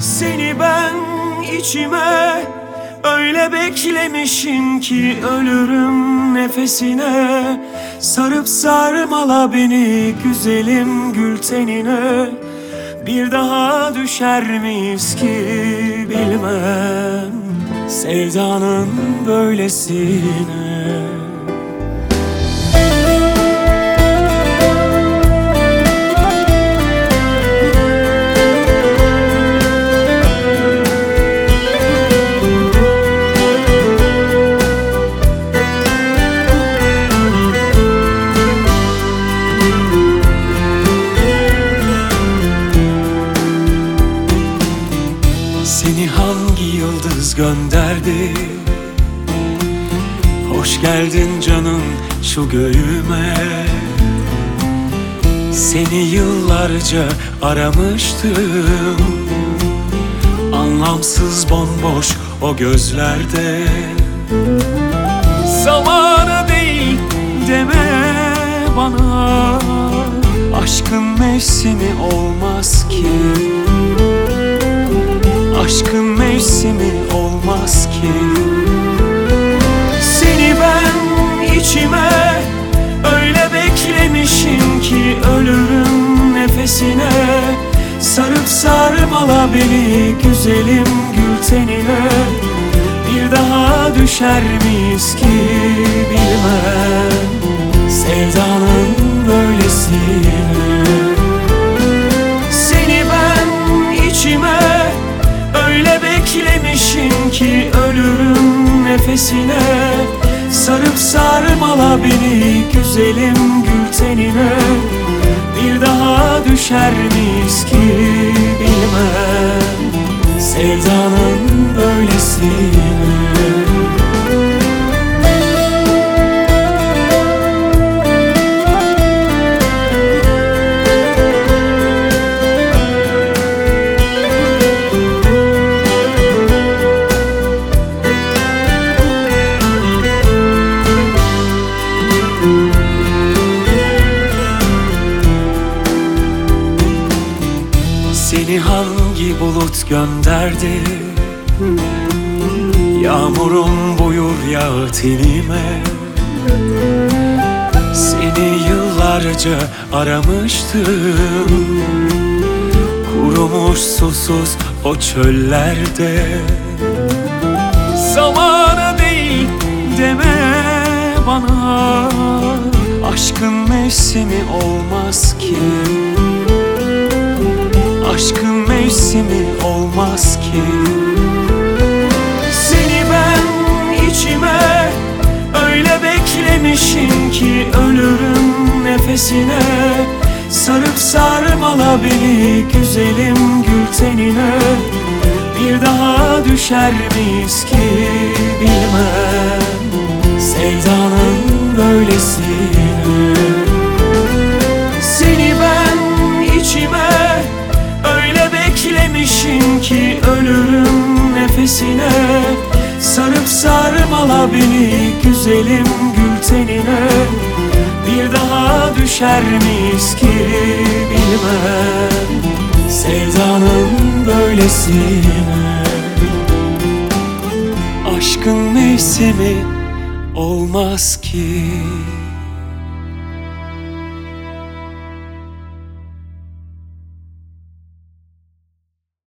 Seni ben içime öyle beklemişim ki ölürüm nefesine. Sarıp sarmala beni güzelim gül tenine. Bir daha düşer miyiz ki bilmem. Sevdanın böylesine Seni hangi yıldız gönderdi? Hoş geldin canım şu göğüme. Seni yıllarca aramıştım. Anlamsız bomboş o gözlerde. Zamanı değil deme bana. Aşkın mevsimi olmaz ki ki Seni ben içime öyle beklemişim ki Ölürüm nefesine. Sarıp sarmala beni güzelim gül tenine. Bir daha düşer miyiz ki bilmem. Sevdanın böylesine Seni ben içime öyle beklemişim ki nefesine Sarıp sarmala beni güzelim gül tenine. Bir daha düşer miyiz ki bilmem. Sevdanın böylesine Hangi bulut gönderdi? Yağmurun buyur yağ tenime Seni yıllarca aramıştım. Kurumuş susuz o çöllerde. Zamanı değil deme bana. Aşkın mevsimi olmaz ki Aşkın mevsimi olmaz ki. Seni ben içime öyle beklemişim ki Ölürüm nefesine. Sarıp sarmala beni güzelim gül tenine. Bir daha düşer miyiz ki bilmem. Sevdanın böylesine Ölürüm nefesine Sarıp sarmala beni güzelim gül tenine. Bir daha düşer miyiz ki bilmem Sevdanın böylesine. Aşkın mevsimi olmaz ki